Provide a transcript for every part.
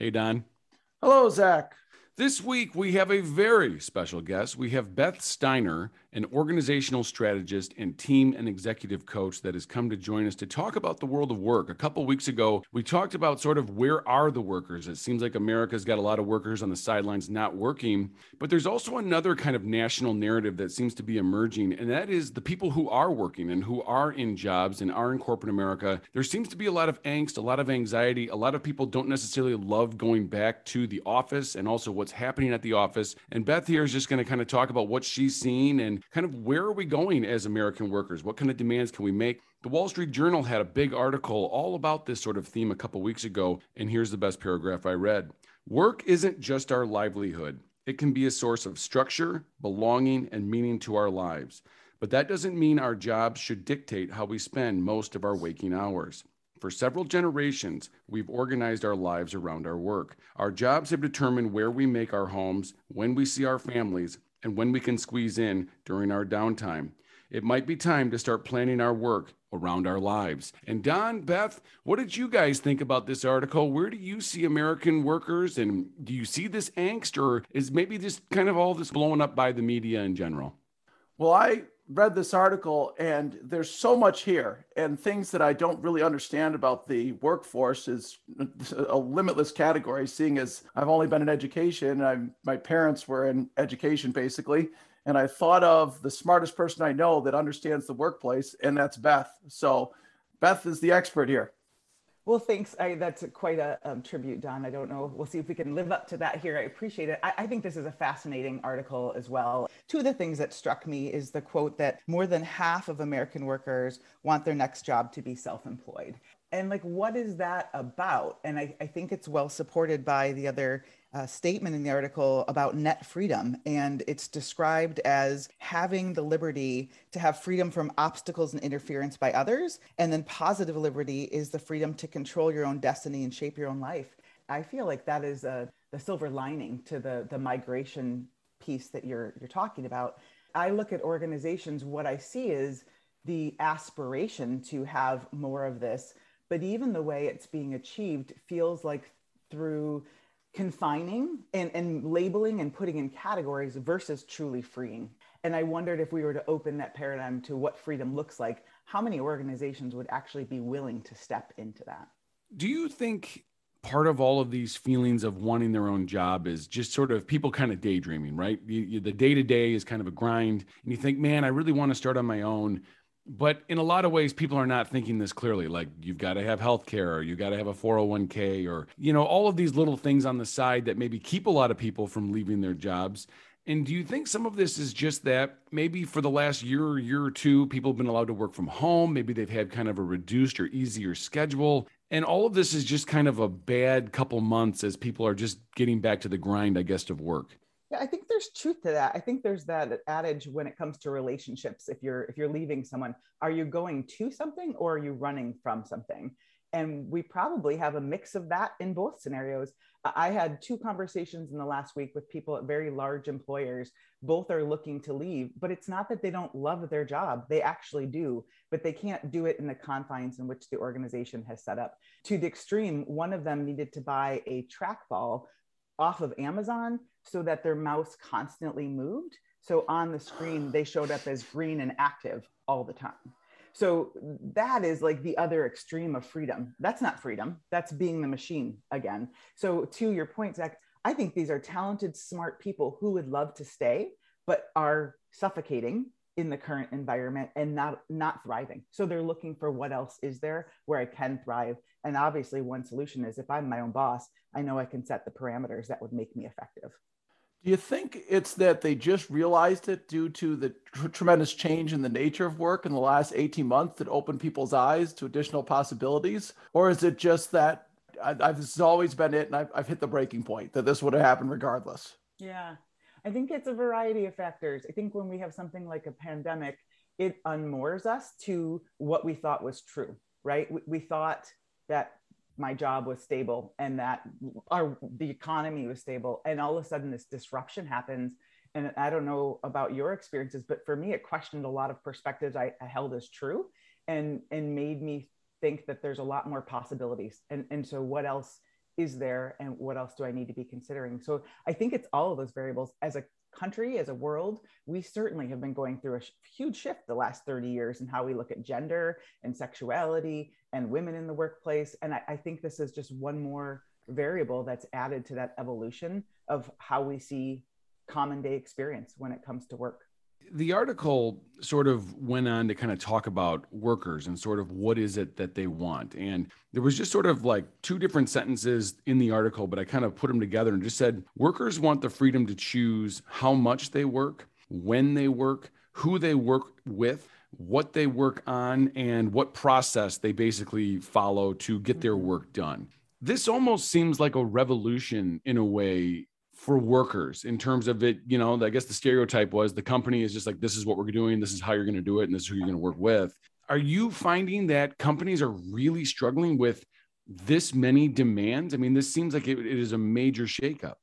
Hey, Don. Hello, Zac. This week, we have a very special guest. We have Beth Stiner, an organizational strategist and team and executive coach that has come to join us to talk about the world of work. A couple weeks ago, we talked about sort of where are the workers. It seems like America's got a lot of workers on the sidelines not working, but there's also another kind of national narrative that seems to be emerging, and that is the people who are working and who are in jobs and are in corporate America. There seems to be a lot of angst, a lot of anxiety. A lot of people don't necessarily love going back to the office and also what's happening at the office. And Beth here is just going to kind of talk about what she's seen and kind of where are we going as American workers? What kind of demands can we make? The Wall Street Journal had a big article all about this sort of theme a couple weeks ago, and here's the best paragraph I read. Work isn't just our livelihood. It can be a source of structure, belonging, and meaning to our lives. But that doesn't mean our jobs should dictate how we spend most of our waking hours. For several generations, we've organized our lives around our work. Our jobs have determined where we make our homes, when we see our families, and when we can squeeze in during our downtime. It might be time to start planning our work around our lives. And Don, Beth, what did you guys think about this article? Where do you see American workers and do you see this angst or is maybe just kind of all this blown up by the media in general? Well, I read this article and there's so much here and things that I don't really understand about the workforce is a limitless category seeing as I've only been in education I'm, my parents were in education basically and I thought of the smartest person I know that understands the workplace and that's Beth. So Beth is the expert here well, thanks. I, that's quite a um, tribute, Don. I don't know. We'll see if we can live up to that here. I appreciate it. I, I, think this is a fascinating article as well. Two of the things that struck me is the quote that more than half of American workers want their next job to be self employed. And like, what is that about? And I, I think it's well supported by the other uh, statement in the article about net freedom. And it's described as having the liberty to have freedom from obstacles and interference by others. And then positive liberty is the freedom to control your own destiny and shape your own life. I feel like that is a, the silver lining to the, the migration piece that you're, you're talking about. I look at organizations, what I see is the aspiration to have more of this, but even the way it's being achieved feels like through confining and, and labeling and putting in categories versus truly freeing. And I wondered if we were to open that paradigm to what freedom looks like, how many organizations would actually be willing to step into that? Do you think part of all of these feelings of wanting their own job is just sort of people kind of daydreaming, right? You, you, the day to day is kind of a grind, and you think, man, I really want to start on my own but in a lot of ways people are not thinking this clearly. Like you've got to have health care or you got to have a 401k or you know all of these little things on the side that maybe keep a lot of people from leaving their jobs. And do you think some of this is just that maybe for the last year or year or two people have been allowed to work from home? Maybe they've had kind of a reduced or easier schedule. And all of this is just kind of a bad couple months as people are just getting back to the grind i guess of work yeah, I think there's truth to that. I think there's that adage when it comes to relationships. If you're if you're leaving someone, are you going to something or are you running from something? And we probably have a mix of that in both scenarios. I had two conversations in the last week with people at very large employers. Both are looking to leave, but it's not that they don't love their job. They actually do, but they can't do it in the confines in which the organization has set up. To the extreme, one of them needed to buy a trackball off of Amazon so that their mouse constantly moved. So on the screen, they showed up as green and active all the time. So that is like the other extreme of freedom. That's not freedom. That's being the machine again. So to your point, Zac, I think these are talented, smart people who would love to stay, but are suffocating in the current environment and not not thriving so they're looking for what else is there where i can thrive and obviously one solution is if i'm my own boss i know i can set the parameters that would make me effective do you think it's that they just realized it due to the tr- tremendous change in the nature of work in the last 18 months that opened people's eyes to additional possibilities or is it just that I, have this has always been it and I've, I've hit the breaking point that this would have happened regardless yeah I think it's a variety of factors. I think when we have something like a pandemic, it unmoors us to what we thought was true, right? We, we thought that my job was stable and that our the economy was stable and all of a sudden this disruption happens and i don't know about your experiences but for me it questioned a lot of perspectives i, I held as true and and made me think that there's a lot more possibilities and and so what else is there and what else do I need to be considering? So I think it's all of those variables. As a country, as a world, we certainly have been going through a sh- huge shift the last 30 years in how we look at gender and sexuality and women in the workplace. And I, I think this is just one more variable that's added to that evolution of how we see common day experience when it comes to work the article sort of went on to kind of talk about workers and sort of what is it that they want. And there was just sort of like two different sentences in the article, but I kind of put them together and just said workers want the freedom to choose how much they work, when they work, who they work with, what they work on, and what process they basically follow to get their mm-hmm. work done. This almost seems like a revolution in a way for workers in terms of it you know i guess the stereotype was the company is just like this is what we're doing this is how you're going to do it and this is who you're going to work with. Are you finding that companies are really struggling with this many demands? I mean this seems like it, it is a major shakeup.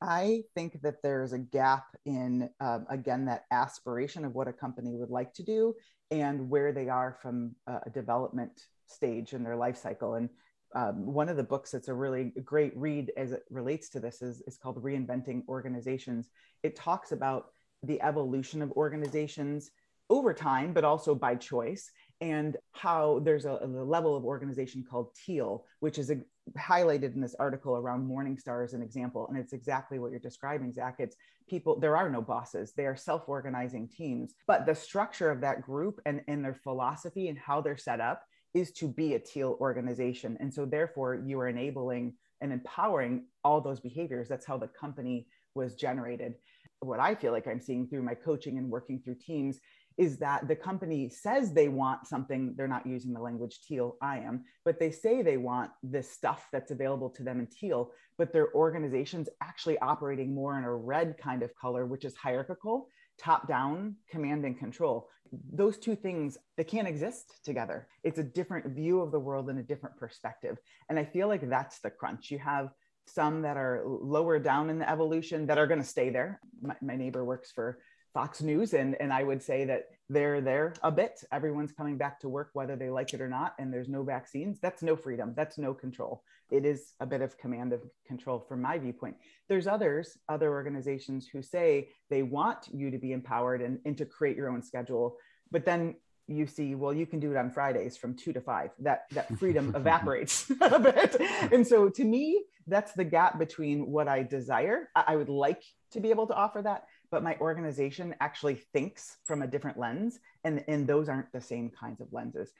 I think that there's a gap in, um, again, that aspiration of what a company would like to do and where they are from a development stage in their life cycle. And um, one of the books that's a really great read as it relates to this is, is called Reinventing Organizations. It talks about the evolution of organizations over time, but also by choice, and how there's a, a level of organization called teal, which is a, highlighted in this article around Morningstar as an example. And it's exactly what you're describing, Zac. It's people, there are no bosses, they are self organizing teams. But the structure of that group and, and their philosophy and how they're set up is to be a teal organization. And so therefore you are enabling and empowering all those behaviors. That's how the company was generated. What I feel like I'm seeing through my coaching and working through teams is that the company says they want something, they're not using the language teal, I am, but they say they want this stuff that's available to them in teal, but their organization's actually operating more in a red kind of color, which is hierarchical, top down, command and control those two things they can't exist together it's a different view of the world and a different perspective and i feel like that's the crunch you have some that are lower down in the evolution that are going to stay there my, my neighbor works for Fox News, and and I would say that they're there a bit. Everyone's coming back to work whether they like it or not, and there's no vaccines. That's no freedom. That's no control. It is a bit of command of control from my viewpoint. There's others, other organizations who say they want you to be empowered and, and to create your own schedule, but then you see well you can do it on fridays from two to five. That that freedom evaporates a bit. And so to me that's the gap between what i desire I, I would like to be able to offer that but my organization actually thinks from a different lens and, and those aren't the same kinds of lenses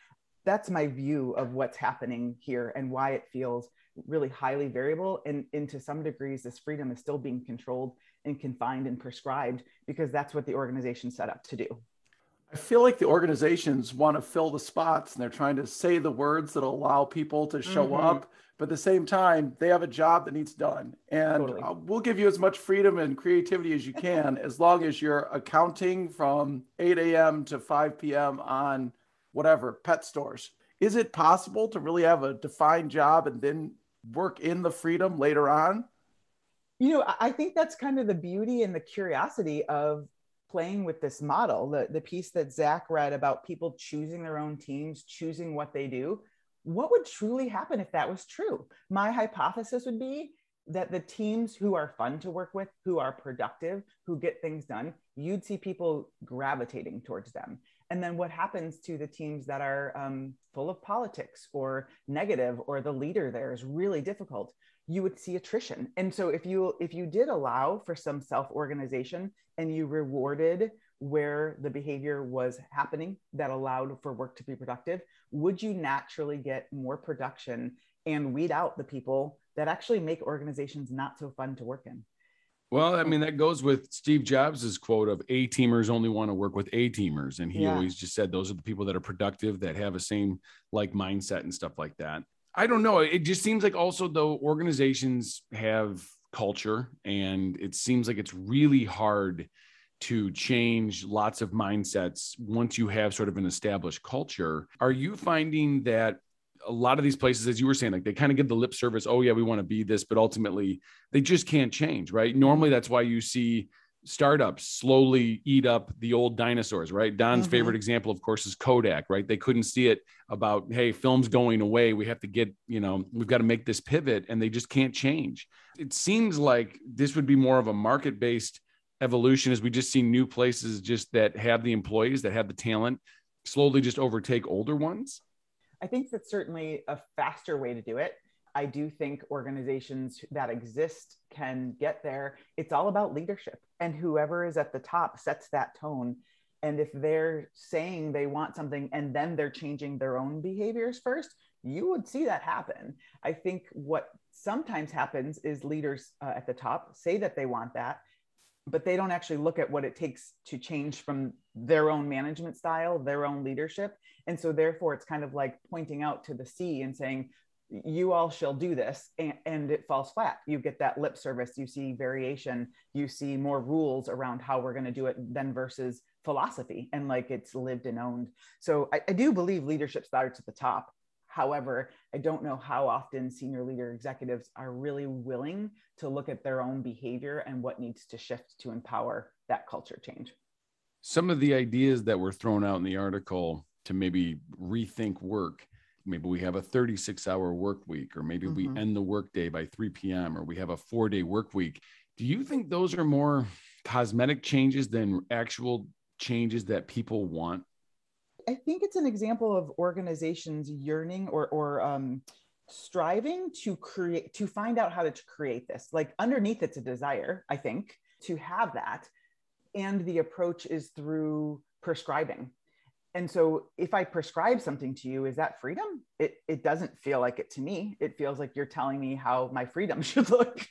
that's my view of what's happening here and why it feels really highly variable and, and to some degrees this freedom is still being controlled and confined and prescribed because that's what the organization set up to do I feel like the organizations want to fill the spots and they're trying to say the words that allow people to show mm-hmm. up. But at the same time, they have a job that needs done. And totally. uh, we'll give you as much freedom and creativity as you can, as long as you're accounting from 8 a.m. to 5 p.m. on whatever pet stores. Is it possible to really have a defined job and then work in the freedom later on? You know, I think that's kind of the beauty and the curiosity of playing with this model, the, the piece that Zac read about people choosing their own teams, choosing what they do, what would truly happen if that was true? My hypothesis would be that the teams who are fun to work with, who are productive, who get things done, you'd see people gravitating towards them. And then what happens to the teams that are um, full of politics or negative, or the leader there is really difficult? you would see attrition and so if you if you did allow for some self organization and you rewarded where the behavior was happening that allowed for work to be productive would you naturally get more production and weed out the people that actually make organizations not so fun to work in well, I oh. mean, that goes with Steve Jobs' quote of A teamers only want to work with A teamers. And he yeah. always just said those are the people that are productive, that have a same like mindset and stuff like that. I don't know. It just seems like also though organizations have culture and it seems like it's really hard to change lots of mindsets once you have sort of an established culture. Are you finding that a lot of these places, as you were saying, like they kind of give the lip service, oh, yeah, we want to be this, but ultimately they just can't change, right? Normally, that's why you see startups slowly eat up the old dinosaurs, right? Don's mm-hmm. favorite example, of course, is Kodak, right? They couldn't see it about, hey, film's going away. We have to get, you know, we've got to make this pivot and they just can't change. It seems like this would be more of a market based evolution as we just see new places just that have the employees, that have the talent, slowly just overtake older ones. I think that's certainly a faster way to do it. I do think organizations that exist can get there. It's all about leadership, and whoever is at the top sets that tone. And if they're saying they want something and then they're changing their own behaviors first, you would see that happen. I think what sometimes happens is leaders uh, at the top say that they want that, but they don't actually look at what it takes to change from their own management style, their own leadership. And so, therefore, it's kind of like pointing out to the sea and saying, you all shall do this and, and, it falls flat. You get that lip service you see variation you see more rules around how we're going to do it than versus philosophy and like it's lived and owned. So I, I do believe leadership starts at the top. However i don't know how often senior leader executives are really willing to look at their own behavior and what needs to shift to empower that culture change. Some of the ideas that were thrown out in the article to maybe rethink work. Maybe we have a 36 hour work week or maybe mm-hmm. we end the workday by 3 p.m or we have a four day work week. Do you think those are more cosmetic changes than actual changes that people want? I think it's an example of organizations yearning or or um, striving to create to find out how to create this. Like underneath it's a desire i think to have that. And the approach is through prescribing and so if i prescribe something to you is that freedom? It, it doesn't feel like it to me. It feels like you're telling me how my freedom should look.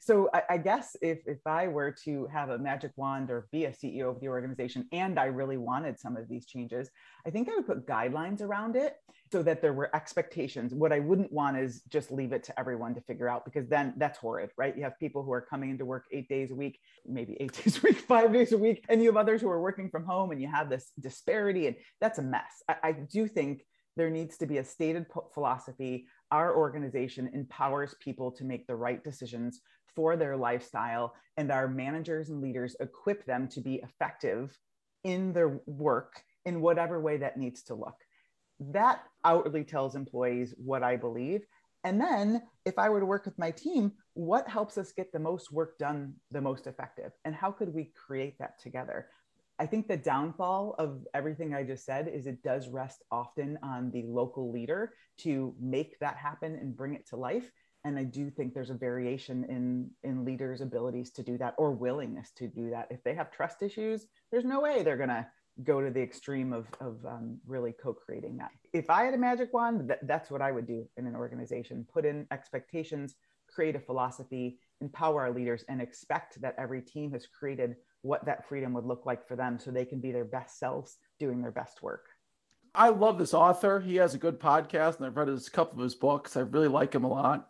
So I, I, guess if, if i were to have a magic wand or be a ceo of the organization and i really wanted some of these changes i think i would put guidelines around it so that there were expectations. What I wouldn't want is just leave it to everyone to figure out because then that's horrid, right? You have people who are coming into work eight days a week, maybe eight days a week, five days a week, and you have others who are working from home and you have this disparity, and that's a mess. I, I do think there needs to be a stated philosophy. Our organization empowers people to make the right decisions for their lifestyle, and our managers and leaders equip them to be effective in their work in whatever way that needs to look that outwardly tells employees what I believe. And then if I were to work with my team, what helps us get the most work done the most effective? And how could we create that together? I think the downfall of everything I just said is it does rest often on the local leader to make that happen and bring it to life. And I do think there's a variation in, in leaders' abilities to do that or willingness to do that. If they have trust issues, there's no way they're going to go to the extreme of, of um, really co-creating that. If i had a magic wand th- that's what i would do in an organization put in expectations create a philosophy empower our leaders and expect that every team has created what that freedom would look like for them so they can be their best selves doing their best work. I love this author. He has a good podcast and i've read a couple of his books. I really like him a lot.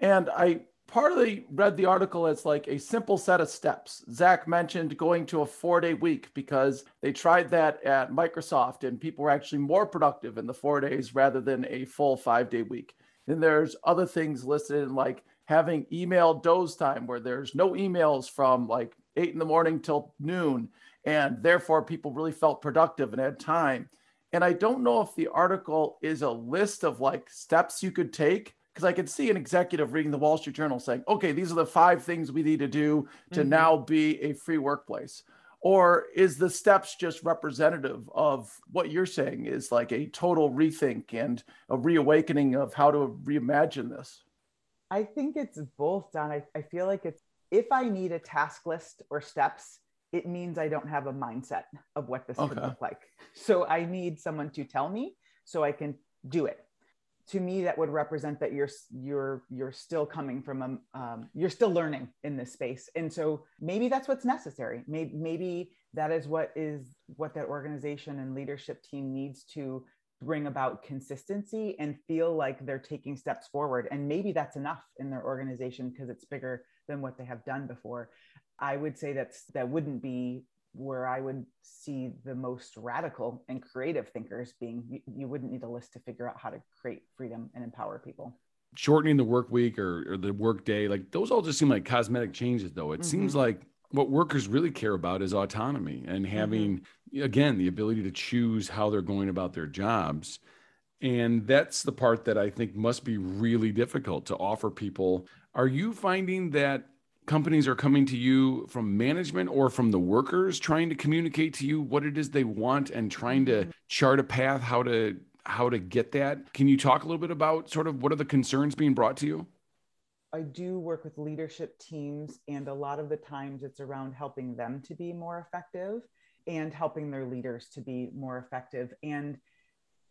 And i partly read the article as like a simple set of steps. Zac mentioned going to a four day week because they tried that at Microsoft and people were actually more productive in the four days rather than a full five day week. And there's other things listed like having email doze time where there's no emails from like eight in the morning till noon. And therefore, people really felt productive and had time. And I don't know if the article is a list of like steps you could take because I could see an executive reading the Wall Street Journal saying, okay, these are the five things we need to do to mm-hmm. now be a free workplace. Or is the steps just representative of what you're saying is like a total rethink and a reawakening of how to reimagine this? I think it's both, Don. I, I feel like it's if I need a task list or steps, it means I don't have a mindset of what this okay. could look like. So I need someone to tell me so I can do it to me that would represent that you're you're you're still coming from a um, you're still learning in this space. And so maybe that's what's necessary. Maybe maybe that is what is what that organization and leadership team needs to bring about consistency and feel like they're taking steps forward. And maybe that's enough in their organization because it's bigger than what they have done before. I would say that's that wouldn't be where I would see the most radical and creative thinkers being you, you, wouldn't need a list to figure out how to create freedom and empower people. Shortening the work week or, or the work day, like those all just seem like cosmetic changes, though. It mm-hmm. seems like what workers really care about is autonomy and having mm-hmm. again the ability to choose how they're going about their jobs and that's the part that i think must be really difficult to offer people are you finding that companies are coming to you from management or from the workers trying to communicate to you what it is they want and trying to mm-hmm. chart a path how to how to get that can you talk a little bit about sort of what are the concerns being brought to you I do work with leadership teams, and a lot of the times it's around helping them to be more effective and helping their leaders to be more effective. And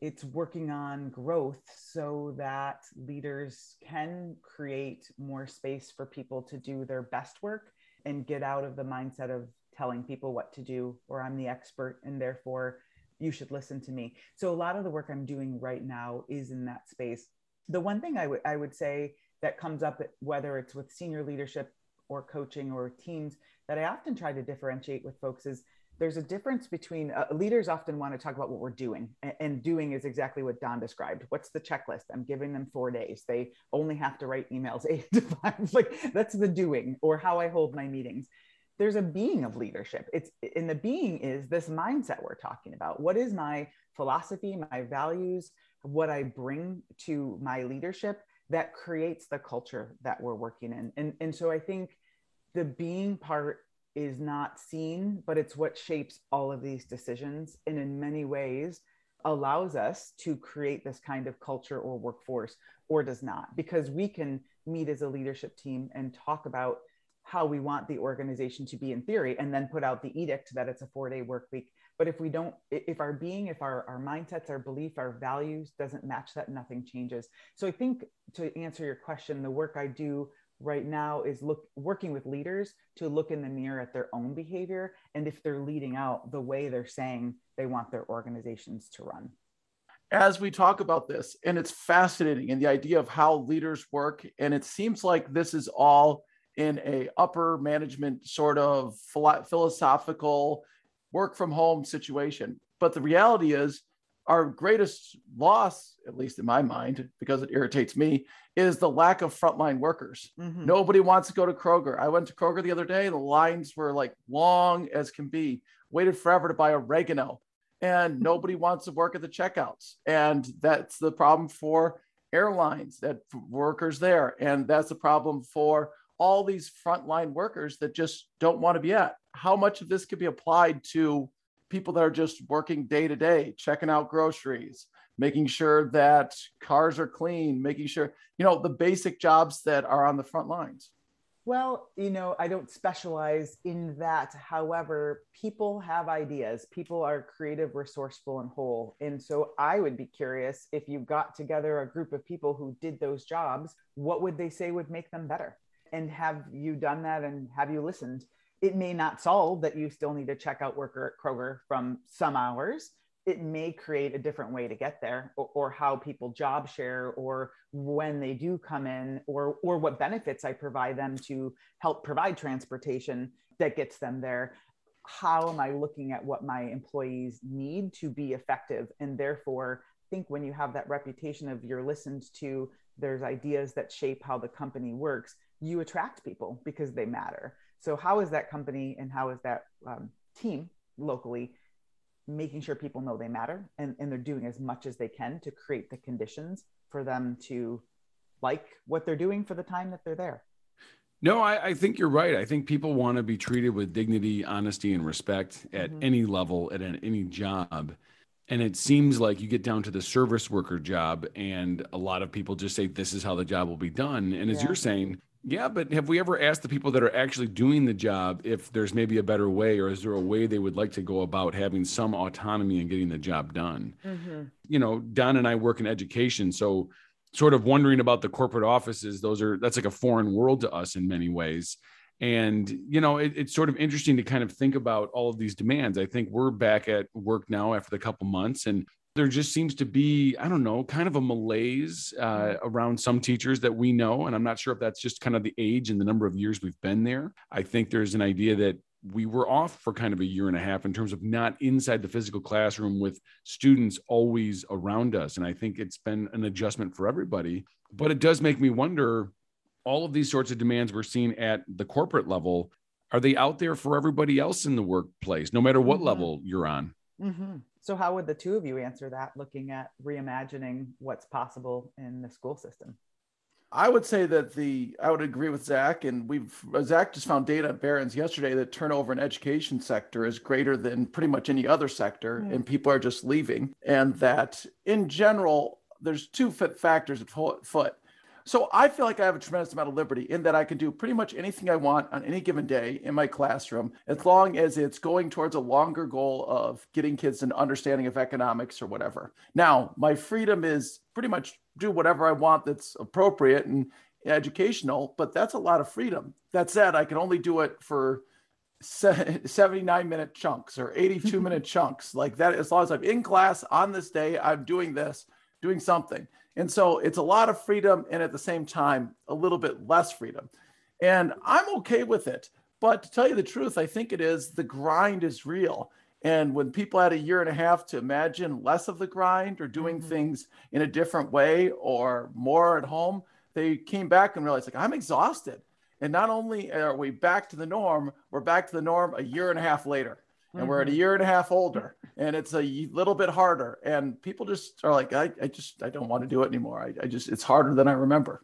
it's working on growth so that leaders can create more space for people to do their best work and get out of the mindset of telling people what to do or I'm the expert and therefore you should listen to me. So a lot of the work I'm doing right now is in that space. The one thing I would I would say that comes up, whether it's with senior leadership or coaching or teams, that I often try to differentiate with folks is there's a difference between uh, leaders often want to talk about what we're doing and, and, doing is exactly what don described. What's the checklist? I'm giving them four days. They only have to write emails eight to five. Like that's the doing or how i hold my meetings. There's a being of leadership. It's in the being is this mindset we're talking about. What is my philosophy my values what i bring to my leadership that creates the culture that we're working in. And, and so I think the being part is not seen, but it's what shapes all of these decisions. And in many ways, allows us to create this kind of culture or workforce or does not because we can meet as a leadership team and talk about how we want the organization to be in theory and then put out the edict that it's a four day work week but if we don't if our being if our, our mindsets our belief our values doesn't match that nothing changes so i think to answer your question the work i do right now is look working with leaders to look in the mirror at their own behavior and if they're leading out the way they're saying they want their organizations to run as we talk about this and it's fascinating and the idea of how leaders work and it seems like this is all in a upper management sort of philosophical work from home situation. But the reality is, our greatest loss, at least in my mind, because it irritates me, is the lack of frontline workers. Mm-hmm. Nobody wants to go to Kroger. I went to Kroger the other day, the lines were like long as can be, waited forever to buy oregano, and nobody wants to work at the checkouts. And that's the problem for airlines, that workers there. And that's the problem for all these frontline workers that just don't want to be at. How much of this could be applied to people that are just working day to day, checking out groceries, making sure that cars are clean, making sure, you know, the basic jobs that are on the front lines? Well, you know, I don't specialize in that. However, people have ideas. People are creative, resourceful, and whole. And so I would be curious if you got together a group of people who did those jobs, what would they say would make them better? and have you done that and have you listened it may not solve that you still need a checkout worker at kroger from some hours. It may create a different way to get there or, or, how people job share or when they do come in or or what benefits i provide them to help provide transportation that gets them there. How am i looking at what my employees need to be effective? And therefore think when you have that reputation of you're listened to there's ideas that shape how the company works you attract people because they matter. So, how is that company and how is that um, team locally making sure people know they matter and, and they're doing as much as they can to create the conditions for them to like what they're doing for the time that they're there? No, I, I, think you're right. I think people want to be treated with dignity, honesty, and respect at mm-hmm. any level, at any job. And it seems like you get down to the service worker job, and a lot of people just say, This is how the job will be done. And as yeah. you're saying, yeah, but have we ever asked the people that are actually doing the job if there's maybe a better way, or is there a way they would like to go about having some autonomy and getting the job done? Mm-hmm. You know, Don and I work in education, so sort of wondering about the corporate offices. Those are that's like a foreign world to us in many ways, and you know, it, it's sort of interesting to kind of think about all of these demands. I think we're back at work now after the couple months, and there just seems to be i don't know kind of a malaise uh, mm-hmm. around some teachers that we know and i'm not sure if that's just kind of the age and the number of years we've been there i think there's an idea that we were off for kind of a year and a half in terms of not inside the physical classroom with students always around us and i think it's been an adjustment for everybody but it does make me wonder all of these sorts of demands we're seeing at the corporate level are they out there for everybody else in the workplace, no matter what mm-hmm. level you're on? Mm-hmm. So, how would the two of you answer that, looking at reimagining what's possible in the school system? I would say that the I would agree with Zac, and we've Zac just found data at Barron's yesterday that turnover in education sector is greater than pretty much any other sector, mm. and people are just leaving, and that in general there's two factors at foot. So I feel like I have a tremendous amount of liberty in that I can do pretty much anything I want on any given day in my classroom, as long as it's going towards a longer goal of getting kids an understanding of economics or whatever. Now, my freedom is pretty much do whatever I want that's appropriate and educational, but that's a lot of freedom. That said, I can only do it for 79 minute chunks or 82 minute chunks like that. As long as I'm in class on this day, I'm doing this, doing something. And so it's a lot of freedom and at the same time, a little bit less freedom. And I'm okay with it. But to tell you the truth, I think it is the grind is real. And when people had a year and a half to imagine less of the grind or doing mm-hmm. things in a different way or more at home, they came back and realized, like, I'm exhausted. And not only are we back to the norm, we're back to the norm a year and a half later and mm-hmm. we're at a mm-hmm. year and a half older and it's a little bit harder and people just are like i, I just i don't want to do it anymore I, I just it's harder than i remember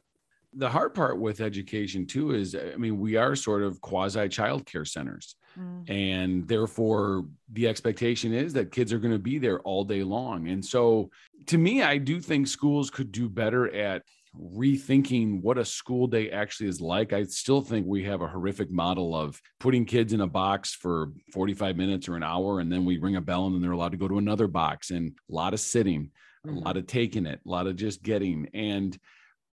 the hard part with education too is i mean we are sort of quasi childcare centers mm. and therefore the expectation is that kids are going to be there all day long and so to me i do think schools could do better at rethinking what a school day actually is like. I still think we have a horrific model of putting kids in a box for 45 minutes or an hour, and then we ring a bell and then they're allowed to go to another box and a lot of sitting, mm-hmm. a lot of taking it, a lot of just getting. And,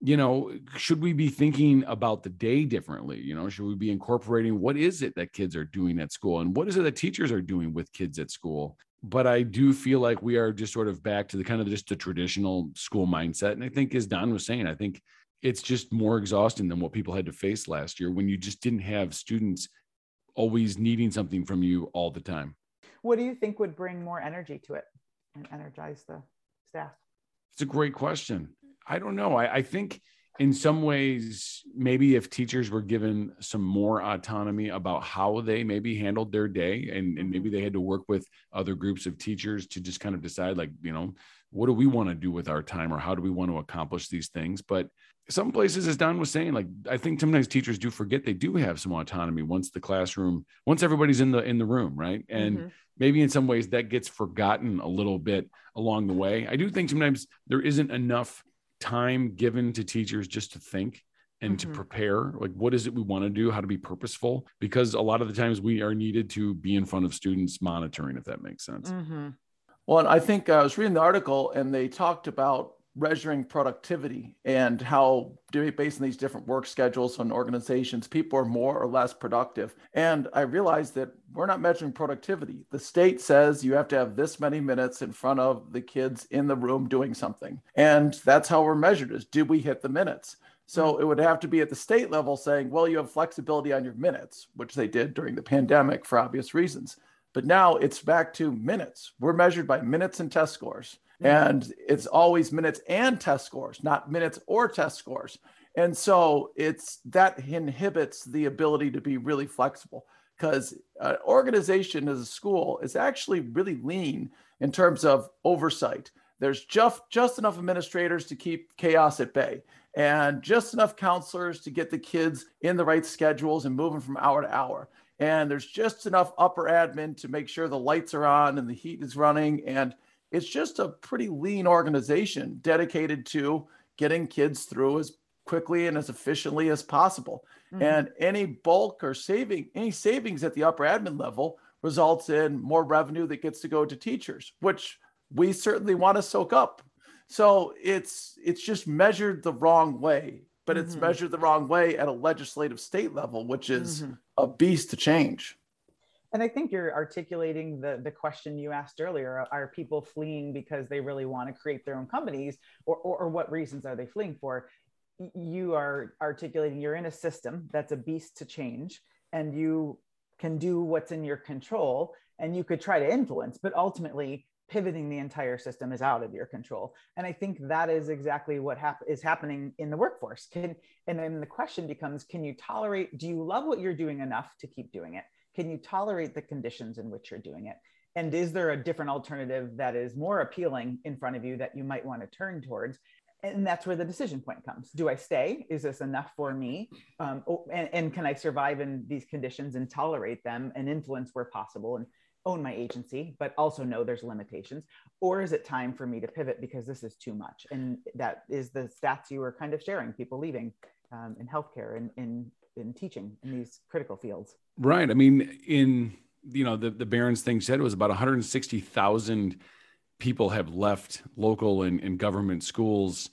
you know, should we be thinking about the day differently? You know, should we be incorporating what is it that kids are doing at school and what is it that teachers are doing with kids at school? But I do feel like we are just sort of back to the kind of just the traditional school mindset. And I think, as Don was saying, I think it's just more exhausting than what people had to face last year when you just didn't have students always needing something from you all the time. What do you think would bring more energy to it and energize the staff? It's a great question. I don't know. I, I think in some ways, maybe if teachers were given some more autonomy about how they maybe handled their day, and, and maybe mm-hmm. they had to work with other groups of teachers to just kind of decide, like, you know, what do we want to do with our time or how do we want to accomplish these things? But some places, as Don was saying, like I think sometimes teachers do forget they do have some autonomy once the classroom, once everybody's in the in the room, right? And mm-hmm. maybe in some ways that gets forgotten a little bit along the way. I do think sometimes there isn't enough time given to teachers just to think and mm-hmm. to prepare like what is it we want to do how to be purposeful because a lot of the times we are needed to be in front of students monitoring if that makes sense mm-hmm. well i think uh, i was reading the article and they talked about measuring productivity and how based on these different work schedules and organizations people are more or less productive. And i realized that we're not measuring productivity. The state says you have to have this many minutes in front of the kids in the room doing something. And that's how we're measured is do we hit the minutes? So mm-hmm. it would have to be at the state level saying well you have flexibility on your minutes which they did during the pandemic for obvious reasons. But now it's back to minutes. We're measured by minutes and test scores and it's always minutes and test scores, not minutes or test scores. And so it's that inhibits the ability to be really flexible because an uh, organization as a school is actually really lean in terms of oversight. There's just, just enough administrators to keep chaos at bay and just enough counselors to get the kids in the right schedules and moving from hour to hour. And there's just enough upper admin to make sure the lights are on and the heat is running. And it's just a pretty lean organization dedicated to getting kids through as quickly and as efficiently as possible. Mm-hmm. And any bulk or saving, any savings at the upper admin level results in more revenue that gets to go to teachers, which we certainly want to soak up. So it's it's just measured the wrong way, but mm-hmm. it's measured the wrong way at a legislative state level, which is mm-hmm. a beast to change. And I think you're articulating the, the question you asked earlier uh, are people fleeing because they really want to create their own companies, or, or, or what reasons are they fleeing for? You are articulating you're in a system that's a beast to change, and you can do what's in your control and you could try to influence, but ultimately pivoting the entire system is out of your control. And i think that is exactly what hap- is happening in the workforce. Can and then the question becomes can you tolerate do you love what you're doing enough to keep doing it can you tolerate the conditions in which you're doing it? And is there a different alternative that is more appealing in front of you that you might want to turn towards? And that's where the decision point comes. Do i stay? Is this enough for me? Um, and, and can i survive in these conditions and tolerate them and influence where possible and own my agency but also know there's limitations? Or is it time for me to pivot because this is too much? And that is the stats you were kind of sharing people leaving um, in healthcare and in, in teaching in these critical fields right i mean in you know the the Barron's thing said it was about 160,000 people have left local and, and government schools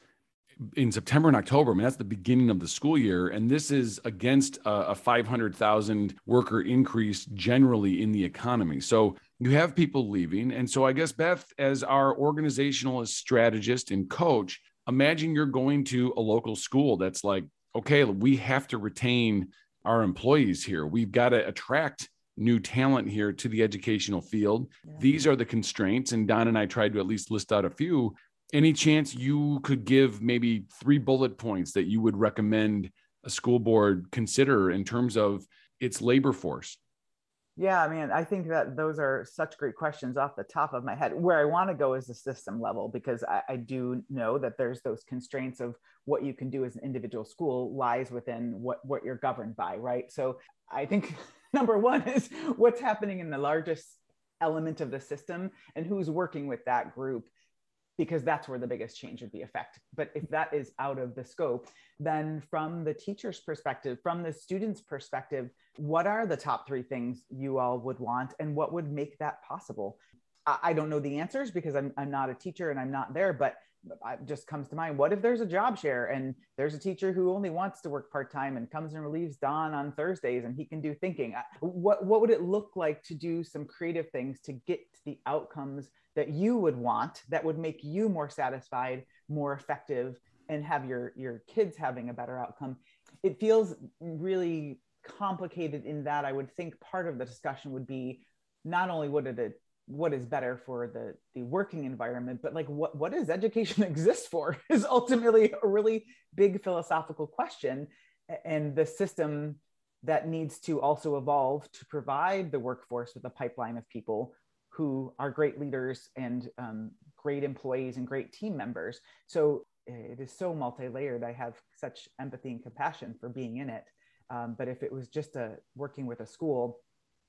in September and October. I mean, that's the beginning of the school year. And this is against a, a 500,000 worker increase generally in the economy. So you have people leaving. And so I guess, Beth, as our organizational strategist and coach, imagine you're going to a local school that's like, okay, we have to retain our employees here. We've got to attract new talent here to the educational field. Yeah. These are the constraints. And Don and I tried to at least list out a few. Any chance you could give maybe three bullet points that you would recommend a school board consider in terms of its labor force? Yeah, I mean, I think that those are such great questions off the top of my head. Where I want to go is the system level because I, I, do know that there's those constraints of what you can do as an individual school lies within what what you're governed by, right? So I think number one is what's happening in the largest element of the system and who's working with that group because that's where the biggest change would be effect. But if that is out of the scope then from the teacher's perspective from the student's perspective what are the top three things you all would want and what would make that possible? I, don't know the answers because I'm, I'm not a teacher and i'm not there but just comes to mind what if there's a job share and there's a teacher who only wants to work part-time and comes and relieves don on thursdays and he can do thinking? What, what would it look like to do some creative things to get to the outcomes that you would want that would make you more satisfied more effective and have your your kids having a better outcome? It feels really complicated in that i would think part of the discussion would be not only would it what is better for the the working environment but like what what does education exist for is ultimately a really big philosophical question and the system that needs to also evolve to provide the workforce with a pipeline of people who are great leaders and um, great employees and great team members. So it is so multi-layered. I have such empathy and compassion for being in it. Um, but if it was just a working with a school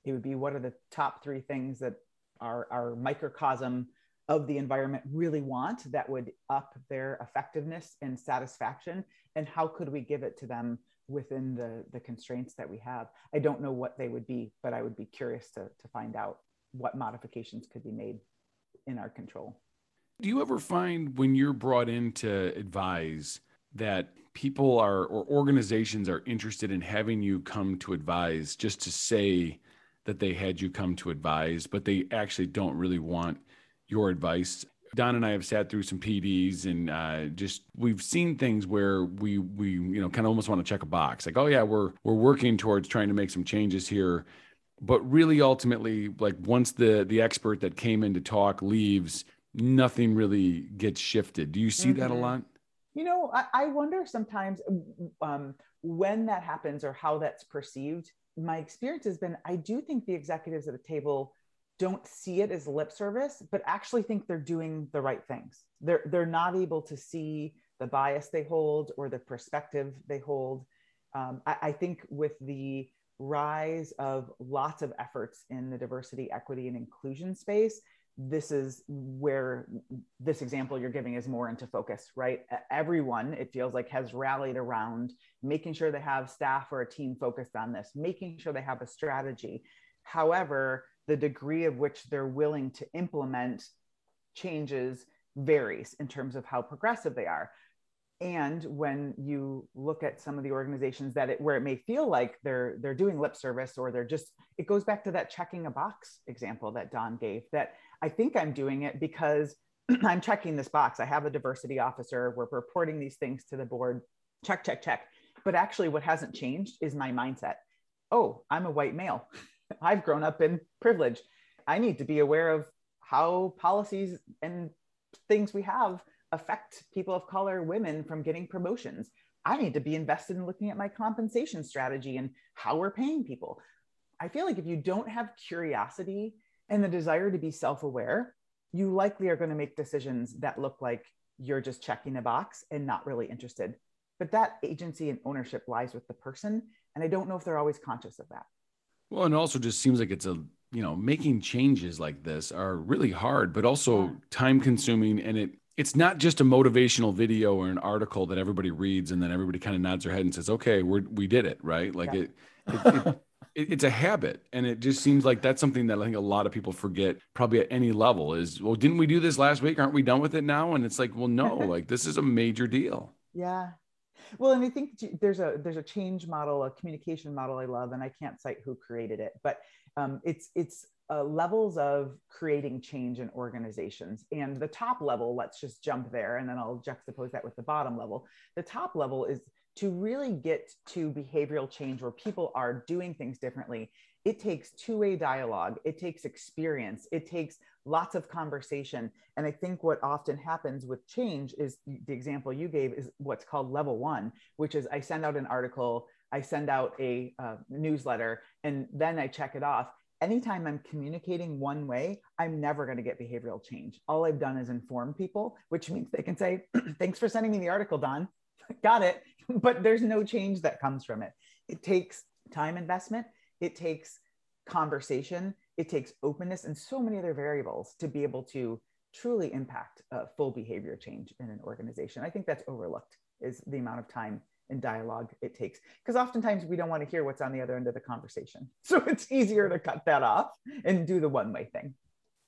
it would be what are the top three things that our, our microcosm of the environment really want that would up their effectiveness and satisfaction? And how could we give it to them within the, the constraints that we have? I don't know what they would be but i would be curious to, to find out what modifications could be made in our control. Do you ever find when you're brought in to advise that people are or organizations are interested in having you come to advise just to say that they had you come to advise, but they actually don't really want your advice. Don and I have sat through some PDs and uh, just we've seen things where we we you know kind of almost want to check a box like oh yeah we're we're working towards trying to make some changes here, but really ultimately like once the the expert that came in to talk leaves, nothing really gets shifted. Do you see mm-hmm. that a mm-hmm. lot? You know, I, I wonder sometimes um, when that happens or how that's perceived my experience has been I do think the executives at the table don't see it as lip service, but actually think they're doing the right things. They're they're not able to see the bias they hold or the perspective they hold. Um, I, I think with the rise of lots of efforts in the diversity, equity, and inclusion space, this is where this example you're giving is more into focus, right? Everyone, it feels like, has rallied around making sure they have staff or a team focused on this, making sure they have a strategy. However, the degree of which they're willing to implement changes varies in terms of how progressive they are. And when you look at some of the organizations that it where it may feel like they're they're doing lip service or they're just it goes back to that checking a box example that Don gave that I think I'm doing it because I'm checking this box. I have a diversity officer. We're reporting these things to the board. Check, check, check. But actually, what hasn't changed is my mindset. Oh, I'm a white male. I've grown up in privilege. I need to be aware of how policies and things we have affect people of color, women from getting promotions. I need to be invested in looking at my compensation strategy and how we're paying people. I feel like if you don't have curiosity and the desire to be self aware, you likely are going to make decisions that look like you're just checking a box and not really interested. But that agency and ownership lies with the person. And I don't know if they're always conscious of that. Well, and it also just seems like it's a, you know, making changes like this are really hard, but also yeah. time consuming. And it, it's not just a motivational video or an article that everybody reads and then everybody kind of nods their head and says, okay, we're, we did it. Right. Like yeah. it, it, it it, it's a habit and it just seems like that's something that i think a lot of people forget probably at any level is well didn't we do this last week? Aren't we done with it now? And it's like well no like this is a major deal. Yeah. Well and i think there's a there's a change model a communication model i love and i can't cite who created it but um, it's it's uh, levels of creating change in organizations. And the top level let's just jump there and then i'll juxtapose that with the bottom level. The top level is to really get to behavioral change where people are doing things differently, it takes two way dialogue, it takes experience, it takes lots of conversation. And I think what often happens with change is the example you gave is what's called level one, which is I send out an article, I send out a uh, newsletter, and then I check it off anytime I'm communicating one way, I'm never going to get behavioral change. All I've done is inform people, which means they can say, Thanks for sending me the article, Don. Got it. But there's no change that comes from it. It takes time investment, it takes conversation, it takes openness, and so many other variables to be able to truly impact a full behavior change in an organization. I think that's overlooked is the amount of time and dialogue it takes because oftentimes we don't want to hear what's on the other end of the conversation. So it's easier to cut that off and do the one way thing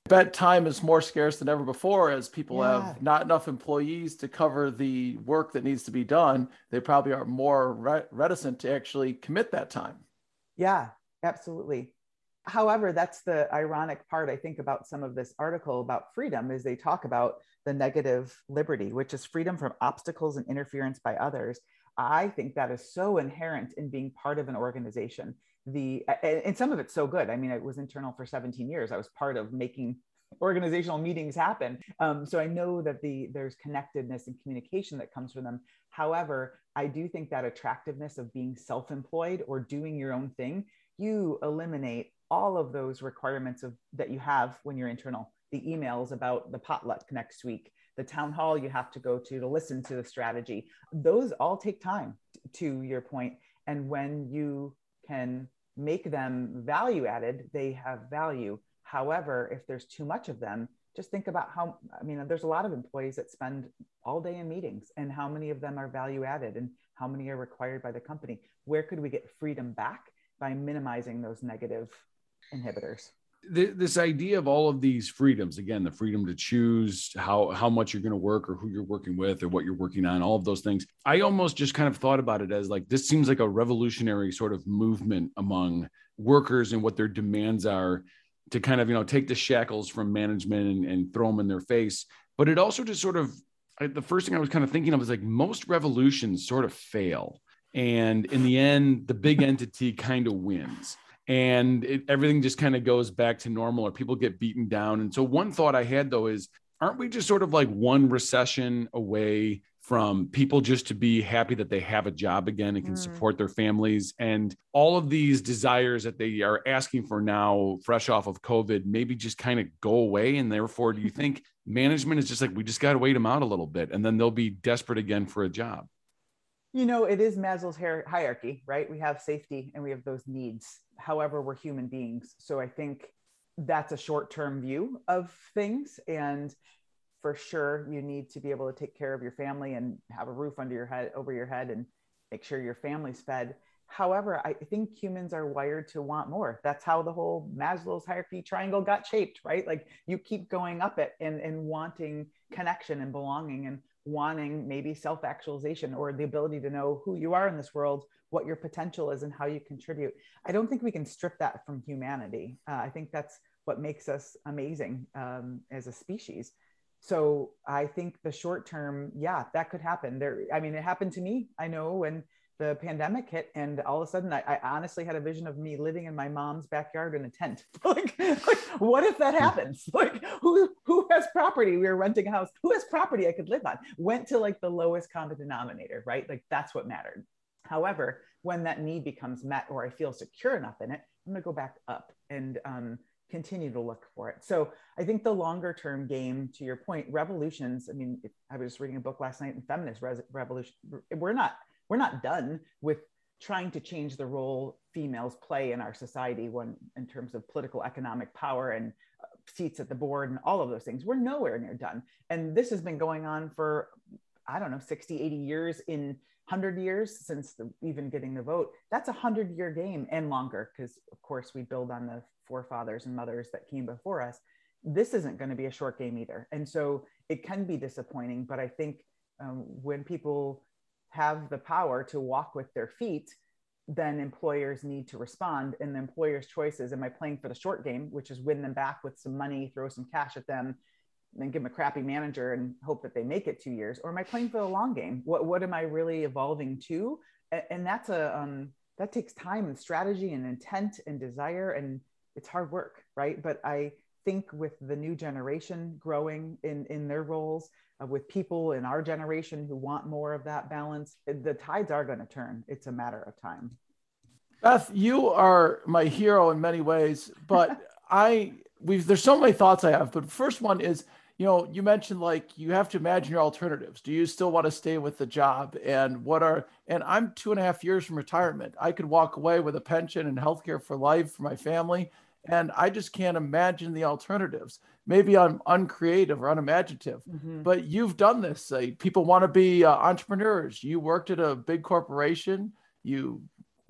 bet time is more scarce than ever before as people yeah. have not enough employees to cover the work that needs to be done. They probably are more re- reticent to actually commit that time. Yeah absolutely. However that's the ironic part i think about some of this article about freedom is they talk about the negative liberty which is freedom from obstacles and interference by others. I think that is so inherent in being part of an organization the and some of it's so good. I mean i was internal for 17 years. I was part of making organizational meetings happen. Um, so i know that the there's connectedness and communication that comes from them. However i do think that attractiveness of being self-employed or doing your own thing you eliminate all of those requirements of that you have when you're internal. The emails about the potluck next week the town hall you have to go to to listen to the strategy. Those all take time to your point. And when you can make them value added, they have value. However, if there's too much of them, just think about how, I mean, there's a lot of employees that spend all day in meetings and how many of them are value added and how many are required by the company. Where could we get freedom back by minimizing those negative inhibitors? This idea of all of these freedoms again the freedom to choose how how much you're going to work or who you're working with or what you're working on all of those things i almost just kind of thought about it as like this seems like a revolutionary sort of movement among workers and what their demands are to kind of you know take the shackles from management and, and throw them in their face. But it also just sort of I, the first thing i was kind of thinking of is like most revolutions sort of fail. And in the end the big entity kind of wins and it, everything just kind of goes back to normal or people get beaten down. And so one thought I had though is aren't we just sort of like one recession away from people just to be happy that they have a job again and can mm. support their families and all of these desires that they are asking for now fresh off of covid maybe just kind of go away and therefore do you think management is just like we just got to wait them out a little bit and then they'll be desperate again for a job you know it is maslow's hierarchy right? We have safety and we have those needs. However we're human beings. So i think that's a short-term view of things. And for sure you need to be able to take care of your family and have a roof under your head over your head and make sure your family's fed. However i think humans are wired to want more. That's how the whole maslow's hierarchy triangle got shaped right? Like you keep going up it and, and wanting connection and belonging and wanting maybe self actualization or the ability to know who you are in this world, what your potential is, and how you contribute. I don't think we can strip that from humanity. Uh, I think that's what makes us amazing um, as a species. So I think the short term, yeah, that could happen. There, I mean, it happened to me. I know when the pandemic hit and all of a sudden I, I, honestly had a vision of me living in my mom's backyard in a tent. Like, like what if that happens? Like who who has property? We were renting a house. Who has property i could live on? Went to like the lowest common denominator right? Like that's what mattered. However when that need becomes met or i feel secure enough in it i'm going to go back up and um, continue to look for it. So i think the longer term game to your point revolutions i mean i was reading a book last night in feminist revolution we're not we're not done with trying to change the role females play in our society when in terms of political economic power and uh, seats at the board and all of those things. We're nowhere near done. And this has been going on for i don't know 60 80 years in 100 years since the, even getting the vote. That's a 100 year game and longer because of course we build on the forefathers and mothers that came before us. This isn't going to be a short game either. And so it can be disappointing but i think um, when people have the power to walk with their feet, then employers need to respond. And the employer's choices am I playing for the short game, which is win them back with some money, throw some cash at them, and give them a crappy manager and hope that they make it two years? Or am I playing for the long game? What, what am I really evolving to? And, and that's a, um, that takes time and strategy and intent and desire and it's hard work right but i think with the new generation growing in in their roles uh, with people in our generation who want more of that balance, the tides are going to turn. It's a matter of time. Beth, you are my hero in many ways, but I we've there's so many thoughts I have. But first one is, you know, you mentioned like you have to imagine your alternatives. Do you still want to stay with the job? And what are and I'm two and a half years from retirement. I could walk away with a pension and healthcare for life for my family. And I just can't imagine the alternatives maybe I'm uncreative or unimaginative, mm-hmm. but you've done this. Uh, people want to be uh, entrepreneurs. You worked at a big corporation. You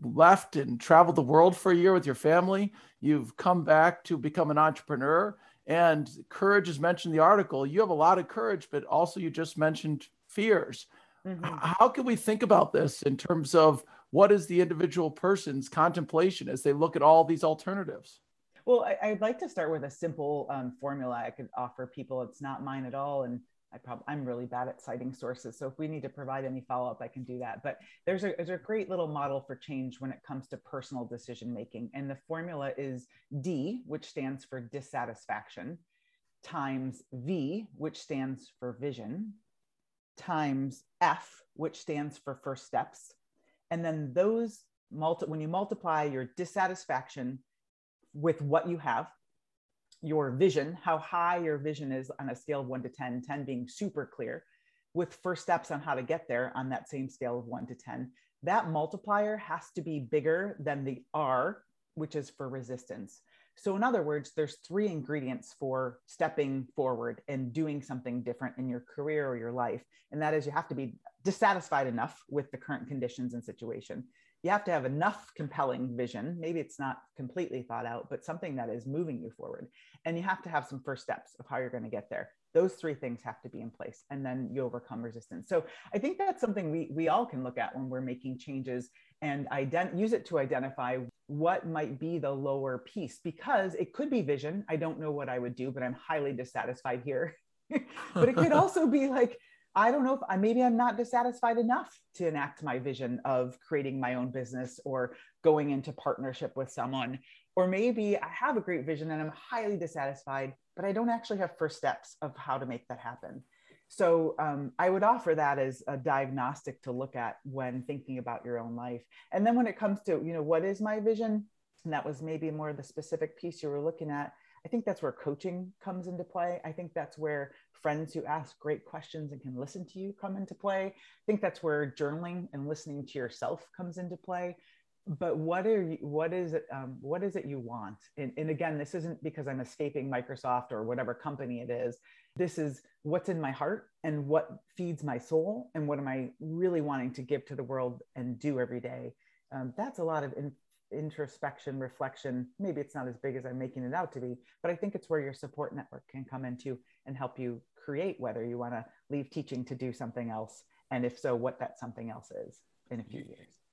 left and traveled the world for a year with your family. You've come back to become an entrepreneur. And courage is mentioned in the article. You have a lot of courage, but also you just mentioned fears. Mm-hmm. How can we think about this in terms of what is the individual person's contemplation as they look at all these alternatives? Well, I, would like to start with a simple um, formula I could offer people. It's not mine at all, and I probably I'm really bad at citing sources. So if we need to provide any follow up, I can do that. But there's a there's a great little model for change when it comes to personal decision making, and the formula is D, which stands for dissatisfaction, times V, which stands for vision, times F, which stands for first steps, and then those multi when you multiply your dissatisfaction with what you have, your vision, how high your vision is on a scale of one to 10, 10 being super clear, with first steps on how to get there on that same scale of one to 10. That multiplier has to be bigger than the R, which is for resistance. So, in other words, there's three ingredients for stepping forward and doing something different in your career or your life. And that is you have to be dissatisfied enough with the current conditions and situation you have to have enough compelling vision. Maybe it's not completely thought out, but something that is moving you forward. And you have to have some first steps of how you're going to get there. Those three things have to be in place, and then you overcome resistance. So I think that's something we we all can look at when we're making changes and ident- use it to identify what might be the lower piece because it could be vision. I don't know what I would do, but I'm highly dissatisfied here. but it could also be like I don't know if I, maybe I'm not dissatisfied enough to enact my vision of creating my own business or going into partnership with someone. Or maybe I have a great vision and I'm highly dissatisfied, but I don't actually have first steps of how to make that happen. So um, I would offer that as a diagnostic to look at when thinking about your own life. And then when it comes to, you know, what is my vision? And that was maybe more the specific piece you were looking at. I think that's where coaching comes into play. I think that's where friends who ask great questions and can listen to you come into play. I think that's where journaling and listening to yourself comes into play. But what are you, what is it? Um, what is it you want? And, and again, this isn't because I'm escaping Microsoft or whatever company it is. This is what's in my heart and what feeds my soul and what am I really wanting to give to the world and do every day. Um, that's a lot of in, introspection, reflection. Maybe it's not as big as I'm making it out to be, but I think it's where your support network can come into and help you create whether you want to leave teaching to do something else and if so what that something else is in a few years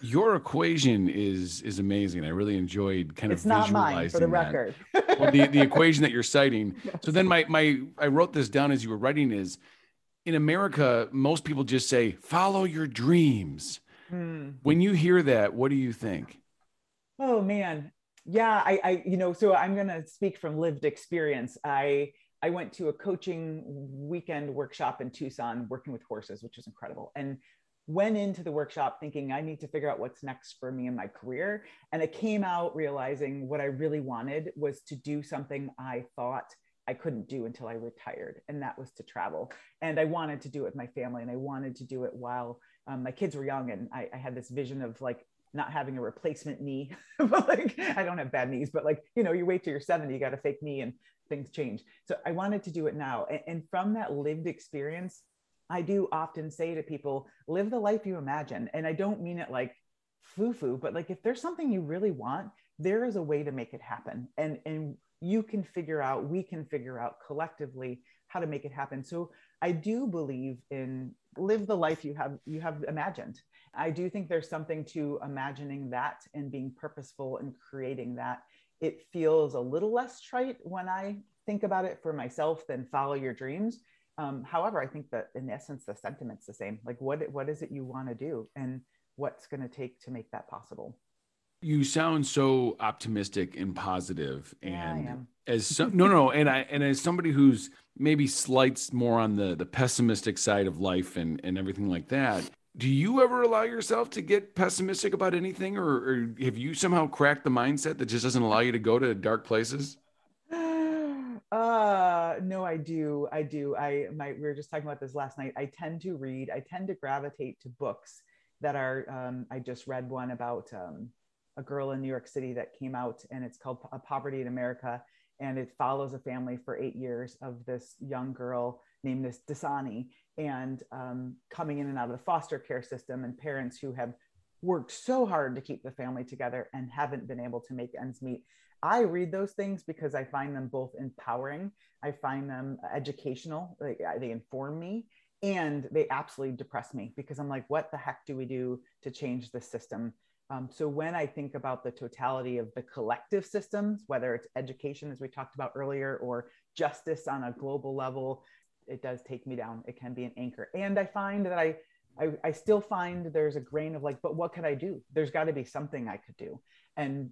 your equation is is amazing. I really enjoyed kind it's of not mine for the record. Well, the, the equation that you're citing. So then my my i wrote this down as you were writing is in america most people just say follow your dreams. Mm. When you hear that, what do you think? Oh man, yeah, I, I, you know, so I'm going to speak from lived experience. I, I went to a coaching weekend workshop in Tucson, working with horses, which was incredible, and went into the workshop thinking I need to figure out what's next for me in my career. And I came out realizing what I really wanted was to do something I thought I couldn't do until I retired, and that was to travel. And I wanted to do it with my family, and I wanted to do it while um, my kids were young, and I, I had this vision of like not having a replacement knee. but like I don't have bad knees, but like you know, you wait till you're 70, you got a fake knee, and things change. So I wanted to do it now, and, and from that lived experience, I do often say to people, live the life you imagine, and I don't mean it like foo-foo, but like if there's something you really want, there is a way to make it happen, and and you can figure out, we can figure out collectively how to make it happen. So I do believe in live the life you have you have imagined. I do think there's something to imagining that and being purposeful and creating that. It feels a little less trite when I think about it for myself than follow your dreams. Um, however, I think that in essence the sentiment's the same. Like what what is it you want to do and what's going to take to make that possible? You sound so optimistic and positive, and yeah, as some, no, no, and I and as somebody who's maybe slights more on the the pessimistic side of life and and everything like that. Do you ever allow yourself to get pessimistic about anything, or, or have you somehow cracked the mindset that just doesn't allow you to go to dark places? Uh, no, I do. I do. I my we were just talking about this last night. I tend to read. I tend to gravitate to books that are. Um, I just read one about um, a girl in New York City that came out, and it's called Poverty in America, and it follows a family for eight years of this young girl named this Dasani, and um, coming in and out of the foster care system, and parents who have worked so hard to keep the family together and haven't been able to make ends meet. I read those things because I find them both empowering. I find them educational. They, they inform me and they absolutely depress me because I'm like, what the heck do we do to change the system? Um, so when I think about the totality of the collective systems, whether it's education, as we talked about earlier, or justice on a global level, it does take me down. It can be an anchor. And I find that I, I, I still find there's a grain of like, but what could I do? There's got to be something I could do. And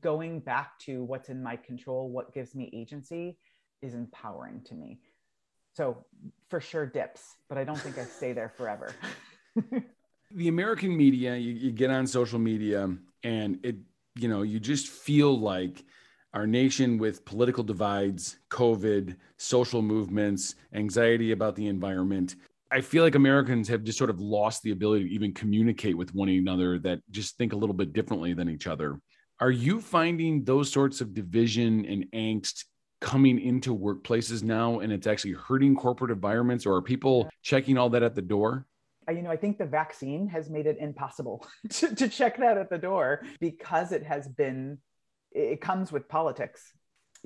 going back to what's in my control, what gives me agency is empowering to me. So for sure dips, but I don't think I stay there forever. the American media, you, you get on social media and it, you know, you just feel like our nation with political divides, COVID, social movements, anxiety about the environment. I feel like Americans have just sort of lost the ability to even communicate with one another that just think a little bit differently than each other. Are you finding those sorts of division and angst coming into workplaces now and it's actually hurting corporate environments or are people checking all that at the door? you know, I think the vaccine has made it impossible to, to check that at the door because it has been, it comes with politics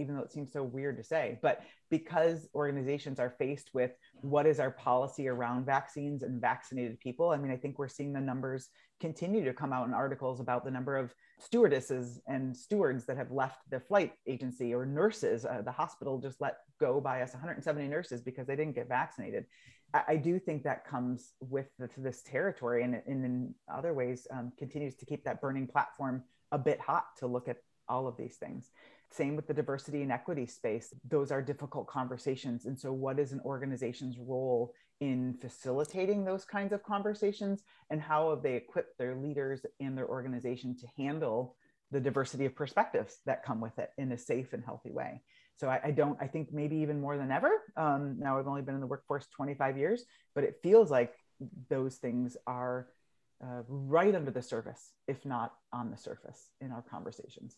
even though it seems so weird to say, but because organizations are faced with what is our policy around vaccines and vaccinated people, I mean, I think we're seeing the numbers continue to come out in articles about the number of stewardesses and stewards that have left the flight agency or nurses. Uh, the hospital just let go by us 170 nurses because they didn't get vaccinated. I, I do think that comes with the, this territory and, and, in other ways um, continues to keep that burning platform a bit hot to look at all of these things. Same with the diversity and equity space. Those are difficult conversations. And so, what is an organization's role in facilitating those kinds of conversations? And how have they equipped their leaders and their organization to handle the diversity of perspectives that come with it in a safe and healthy way? So, I, I don't, I think maybe even more than ever. Um, now, I've only been in the workforce 25 years, but it feels like those things are uh, right under the surface, if not on the surface in our conversations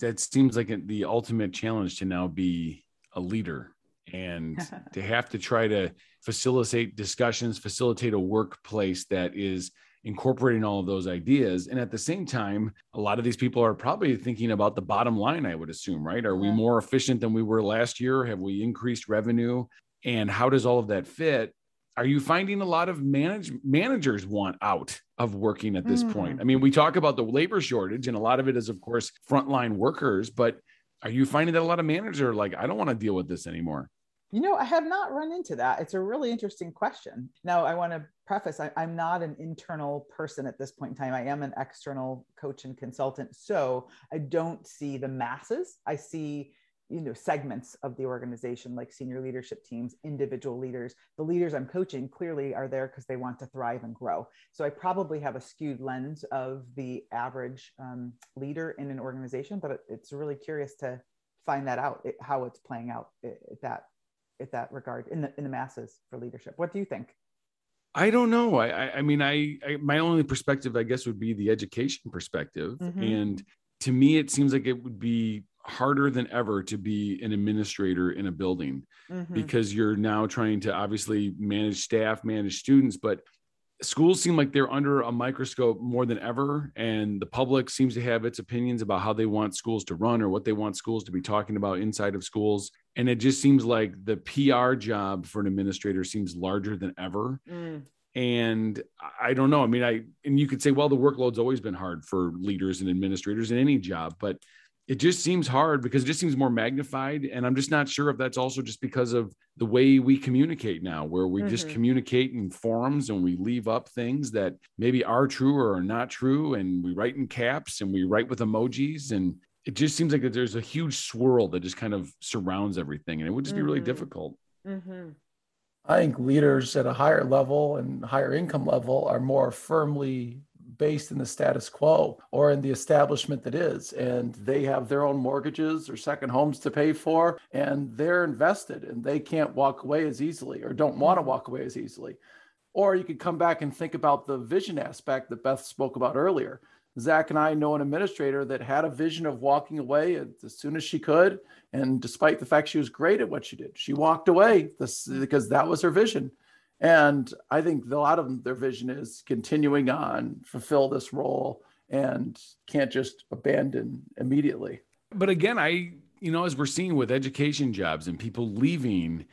that seems like the ultimate challenge to now be a leader and to have to try to facilitate discussions, facilitate a workplace that is incorporating all of those ideas. And at the same time, a lot of these people are probably thinking about the bottom line, I would assume, right? Are we more efficient than we were last year? Have we increased revenue? And how does all of that fit? Are you finding a lot of manage, managers want out of working at this mm. point? I mean, we talk about the labor shortage, and a lot of it is, of course, frontline workers, but are you finding that a lot of managers are like, I don't want to deal with this anymore? You know, I have not run into that. It's a really interesting question. Now, I want to preface I, am not an internal person at this point in time. I am an external coach and consultant. So I don't see the masses. I see you know segments of the organization like senior leadership teams individual leaders the leaders i'm coaching clearly are there because they want to thrive and grow so i probably have a skewed lens of the average um, leader in an organization but it's really curious to find that out it, how it's playing out at that at that regard in the in the masses for leadership what do you think I don't know. I, I mean, I, I, my only perspective, I guess, would be the education perspective. Mm-hmm. And to me, it seems like it would be harder than ever to be an administrator in a building mm-hmm. because you're now trying to obviously manage staff, manage students, but schools seem like they're under a microscope more than ever and the public seems to have its opinions about how they want schools to run or what they want schools to be talking about inside of schools and it just seems like the PR job for an administrator seems larger than ever mm. and i don't know i mean i and you could say well the workload's always been hard for leaders and administrators in any job but it just seems hard because it just seems more magnified and i'm just not sure if that's also just because of the way we communicate now where we mm-hmm. just communicate in forums and we leave up things that maybe are true or are not true and we write in caps and we write with emojis and it just seems like that there's a huge swirl that just kind of surrounds everything and it would just mm-hmm. be really mm-hmm. difficult mm-hmm. I think leaders at a higher level and higher income level are more firmly based in the status quo or in the establishment that is. And they have their own mortgages or second homes to pay for, and they're invested and they can't walk away as easily or don't want to walk away as easily. Or you could come back and think about the vision aspect that Beth spoke about earlier. Zac and I know an administrator that had a vision of walking away as soon as she could. And despite the fact she was great at what she did, she walked away because that was her vision. And I think a lot of them, their vision is continuing on, fulfill this role, and can't just abandon immediately. But again, I, you know, as we're seeing with education jobs and people leaving,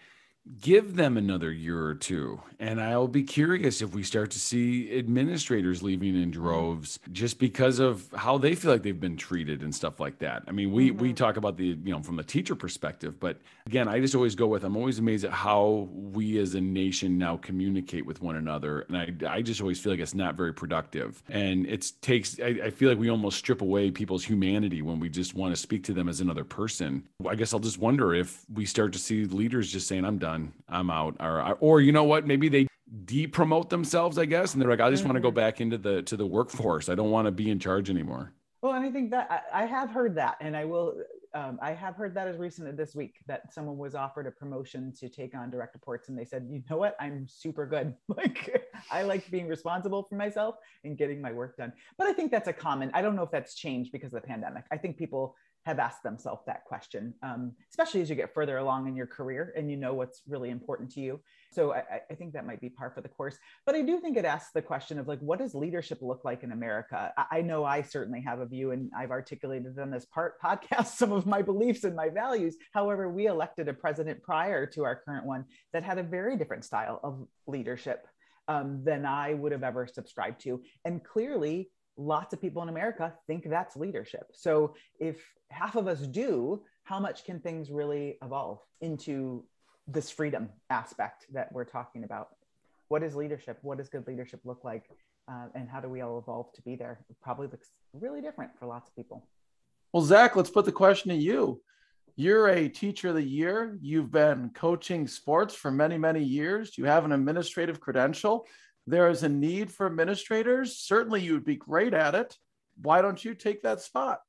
give them another year or two. And I'll be curious if we start to see administrators leaving in droves just because of how they feel like they've been treated and stuff like that. I mean, we mm-hmm. we talk about the, you know, from the teacher perspective, but again, I just always go with I'm always amazed at how we as a nation now communicate with one another. And I I just always feel like it's not very productive. And it takes I, I feel like we almost strip away people's humanity when we just want to speak to them as another person. I guess I'll just wonder if we start to see leaders just saying, I'm done done. I'm out. Or, or you know what? Maybe they de-promote themselves, I guess, and they're like, I just mm-hmm. want to go back into the to the workforce. I don't want to be in charge anymore. Well, and I think that I, I have heard that, and I will. Um, I have heard that as recent as this week that someone was offered a promotion to take on direct reports, and they said, "You know what? I'm super good. Like I like being responsible for myself and getting my work done." But I think that's a common. I don't know if that's changed because of the pandemic. I think people have asked themselves that question, um, especially as you get further along in your career and you know what's really important to you. So I, I, think that might be par for the course. But I do think it asks the question of like, what does leadership look like in America? I, I know I certainly have a view, and I've articulated on this part podcast some of my beliefs and my values. However, we elected a president prior to our current one that had a very different style of leadership um, than I would have ever subscribed to, and clearly lots of people in America think that's leadership. So if half of us do, how much can things really evolve into this freedom aspect that we're talking about? What is leadership? What does good leadership look like? Uh, and how do we all evolve to be there? It probably looks really different for lots of people. Well, Zac, let's put the question to you. You're a teacher of the year. You've been coaching sports for many, many years. You have an administrative credential there is a need for administrators. Certainly, you would be great at it. Why don't you take that spot?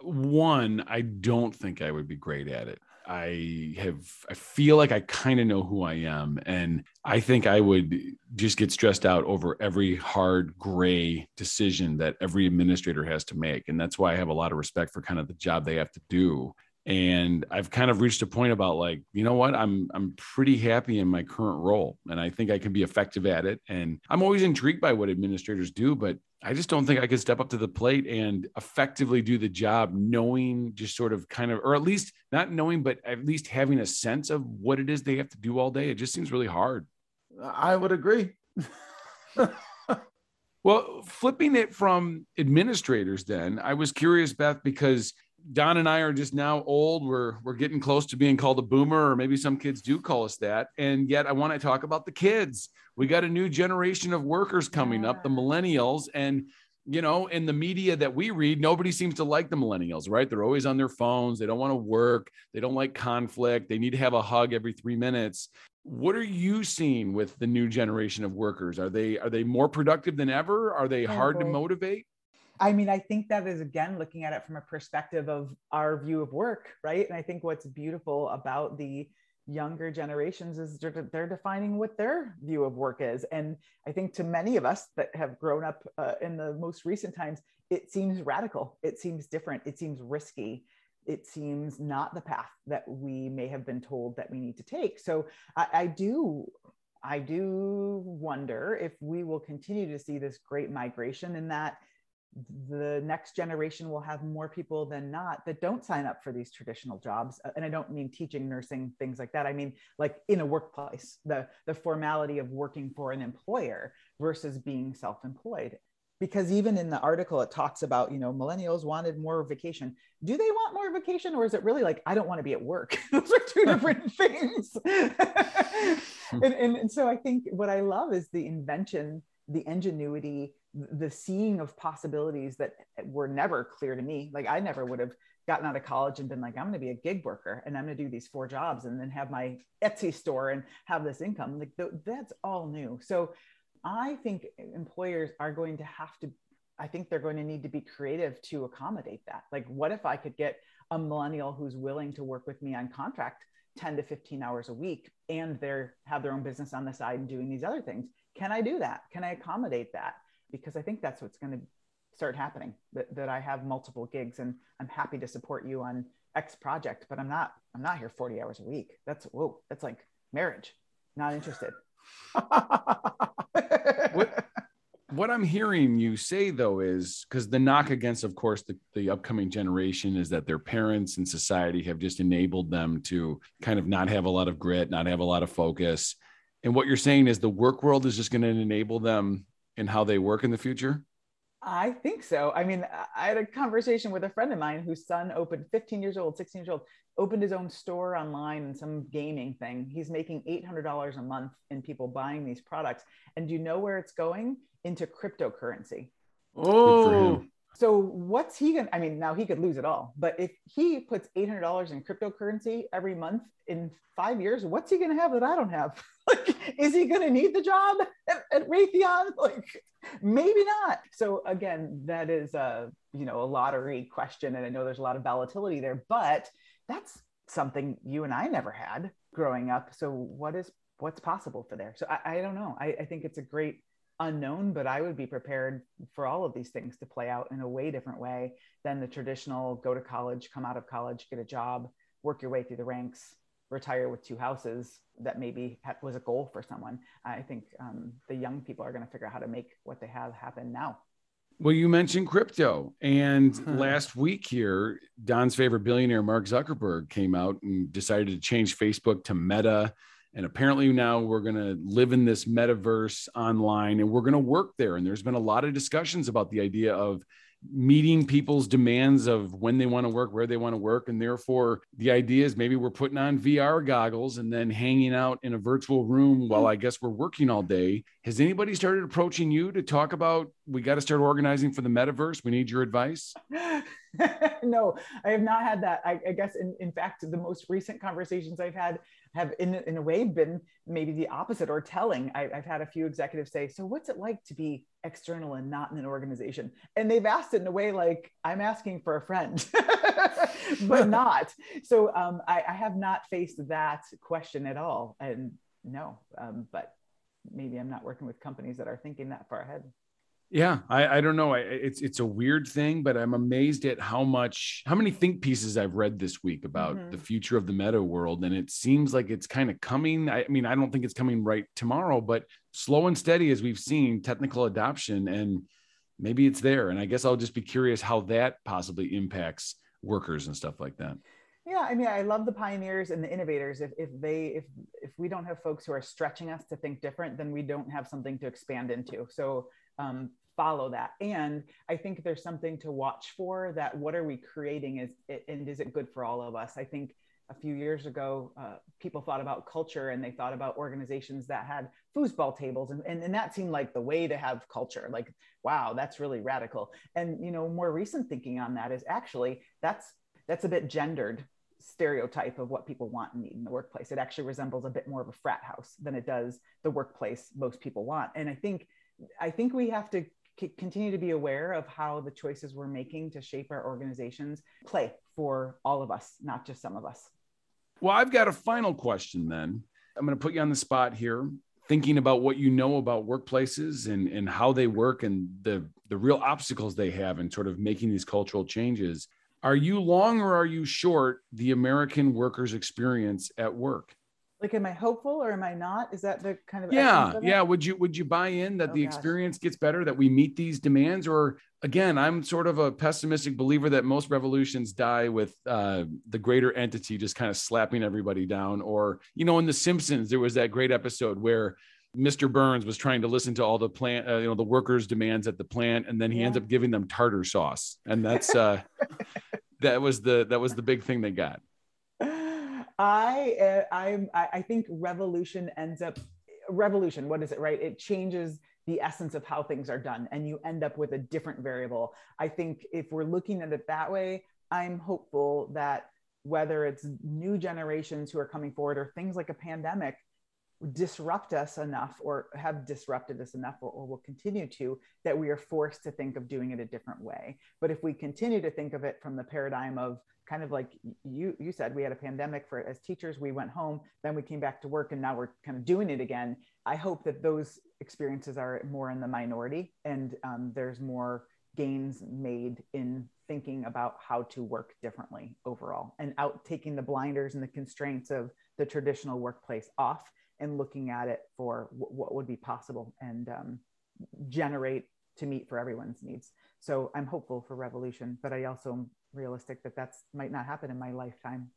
One, I don't think I would be great at it. I have, I feel like I kind of know who I am. And I think I would just get stressed out over every hard gray decision that every administrator has to make. And that's why I have a lot of respect for kind of the job they have to do and i've kind of reached a point about like you know what? I'm i'm pretty happy in my current role and i think i can be effective at it. And i'm always intrigued by what administrators do but i just don't think i could step up to the plate and effectively do the job knowing just sort of kind of or at least not knowing but at least having a sense of what it is they have to do all day. It just seems really hard. I would agree. Well flipping it from administrators then i was curious beth because Don and I are just now old. We're we're getting close to being called a boomer, or maybe some kids do call us that. And yet, I want to talk about the kids. We got a new generation of workers coming yeah. up, the millennials, and you know, in the media that we read, nobody seems to like the millennials, right? They're always on their phones. They don't want to work. They don't like conflict. They need to have a hug every three minutes. What are you seeing with the new generation of workers? Are they are they more productive than ever? Are they hard to motivate? I mean, I think that is again looking at it from a perspective of our view of work, right? And I think what's beautiful about the younger generations is they're, they're defining what their view of work is. And I think to many of us that have grown up uh, in the most recent times, it seems radical, it seems different, it seems risky. It seems not the path that we may have been told that we need to take. So I, I do I do wonder if we will continue to see this great migration in that the next generation will have more people than not that don't sign up for these traditional jobs. Uh, and i don't mean teaching nursing things like that. I mean like in a workplace the the formality of working for an employer versus being self-employed. Because even in the article it talks about you know millennials wanted more vacation. Do they want more vacation or is it really like i don't want to be at work? Those are two different things. And, and, and so i think what i love is the invention the ingenuity the seeing of possibilities that were never clear to me. Like I never would have gotten out of college and been like, I'm going to be a gig worker and I'm going to do these four jobs and then have my Etsy store and have this income. Like th- that's all new. So I think employers are going to have to, I think they're going to need to be creative to accommodate that. Like, what if I could get a millennial who's willing to work with me on contract 10 to 15 hours a week and they're have their own business on the side and doing these other things? Can I do that? Can I accommodate that? Because I think that's what's going to start happening that, that I have multiple gigs and I'm happy to support you on X project, but I'm not, I'm not here 40 hours a week. That's, whoa, that's like marriage. Not interested. what, what I'm hearing you say though is because the knock against, of course, the, the upcoming generation is that their parents and society have just enabled them to kind of not have a lot of grit, not have a lot of focus. And what you're saying is the work world is just going to enable them in how they work in the future? I think so. I mean, I had a conversation with a friend of mine whose son opened 15 years old, 16 years old, opened his own store online and some gaming thing. He's making $800 a month in people buying these products. And do you know where it's going? Into cryptocurrency. Oh, so what's he gonna? I mean, now he could lose it all, but if he puts eight hundred dollars in cryptocurrency every month in five years, what's he gonna have that I don't have? like, is he gonna need the job at, at Raytheon? Like, maybe not. So again, that is a you know a lottery question, and I know there's a lot of volatility there, but that's something you and I never had growing up. So what is what's possible for there? So I, I don't know. I, I think it's a great unknown, but I would be prepared for all of these things to play out in a way different way than the traditional go to college, come out of college, get a job, work your way through the ranks, retire with two houses that maybe was a goal for someone. I think um, the young people are going to figure out how to make what they have happen now. Well, you mentioned crypto, and last week here, Don's favorite billionaire, Mark Zuckerberg, came out and decided to change Facebook to Meta and apparently now we're going to live in this metaverse online and we're going to work there. And there's been a lot of discussions about the idea of meeting people's demands of when they want to work, where they want to work. And therefore, the idea is maybe we're putting on VR goggles and then hanging out in a virtual room while I guess we're working all day. Has anybody started approaching you to talk about we got to start organizing for the metaverse? We need your advice. no, I have not had that. I, I guess, in, in fact, the most recent conversations I've had have in, in a way been maybe the opposite or telling. I, have had a few executives say, so what's it like to be external and not in an organization? And they've asked it in a way like, I'm asking for a friend, but not. So um, I, I, have not faced that question at all. And no, um, but maybe I'm not working with companies that are thinking that far ahead. Yeah, I, I don't know. I, it's it's a weird thing, but I'm amazed at how much how many think pieces I've read this week about mm-hmm. the future of the meta world, and it seems like it's kind of coming. I, I mean, I don't think it's coming right tomorrow, but slow and steady as we've seen technical adoption, and maybe it's there. And I guess I'll just be curious how that possibly impacts workers and stuff like that. Yeah, I mean, I love the pioneers and the innovators. If, if they if if we don't have folks who are stretching us to think different, then we don't have something to expand into. So um, follow that. And I think there's something to watch for that what are we creating is it, and is it good for all of us? I think a few years ago, uh, people thought about culture and they thought about organizations that had foosball tables. And, and, and that seemed like the way to have culture. Like, wow, that's really radical. And, you know, more recent thinking on that is actually that's, that's a bit gendered stereotype of what people want and need in the workplace. It actually resembles a bit more of a frat house than it does the workplace most people want. And I think, I think we have to continue to be aware of how the choices we're making to shape our organizations play for all of us, not just some of us. Well, I've got a final question then. I'm going to put you on the spot here, thinking about what you know about workplaces and, and how they work and the, the real obstacles they have in sort of making these cultural changes. Are you long or are you short the American workers' experience at work? Like am i hopeful or am i not is that the kind of yeah yeah would you would you buy in that oh, the gosh. experience gets better that we meet these demands or again i'm sort of a pessimistic believer that most revolutions die with uh, the greater entity just kind of slapping everybody down or you know in the simpsons there was that great episode where Mr. Burns was trying to listen to all the plant, uh, you know, the workers' demands at the plant, and then he yeah. ends up giving them tartar sauce, and that's uh, that was the that was the big thing they got. I uh, I'm I, think revolution ends up revolution. What is it? Right? It changes the essence of how things are done, and you end up with a different variable. I think if we're looking at it that way, I'm hopeful that whether it's new generations who are coming forward or things like a pandemic disrupt us enough or have disrupted us enough or, or, will continue to that we are forced to think of doing it a different way but if we continue to think of it from the paradigm of kind of like you you said we had a pandemic for as teachers we went home then we came back to work and now we're kind of doing it again i hope that those experiences are more in the minority and um, there's more gains made in thinking about how to work differently overall and out taking the blinders and the constraints of the traditional workplace off and looking at it for w- what would be possible and um, generate to meet for everyone's needs. So I'm hopeful for revolution, but I also realistic that that's might not happen in my lifetime.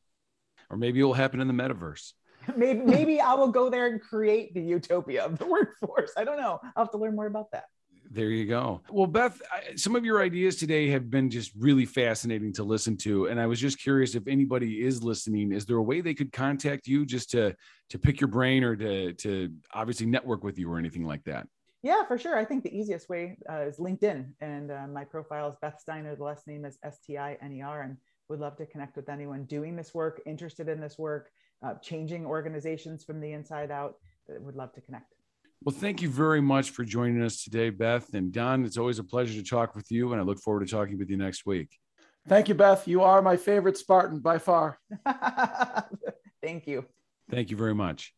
Or maybe it will happen in the metaverse. maybe maybe I will go there and create the utopia of the workforce. I don't know. I'll have to learn more about that. There you go. Well, Beth, some of your ideas today have been just really fascinating to listen to, and I was just curious if anybody is listening. Is there a way they could contact you just to to pick your brain or to to obviously network with you or anything like that? Yeah, for sure. I think the easiest way uh, is LinkedIn, and uh, my profile is Beth Stiner. The last name is S T I N E R, and would love to connect with anyone doing this work, interested in this work, uh, changing organizations from the inside out. Uh, would love to connect. Well, thank you very much for joining us today, Beth. And Don, it's always a pleasure to talk with you, and I look forward to talking with you next week. Thank you, Beth. You are my favorite Spartan by far. thank you. Thank you very much.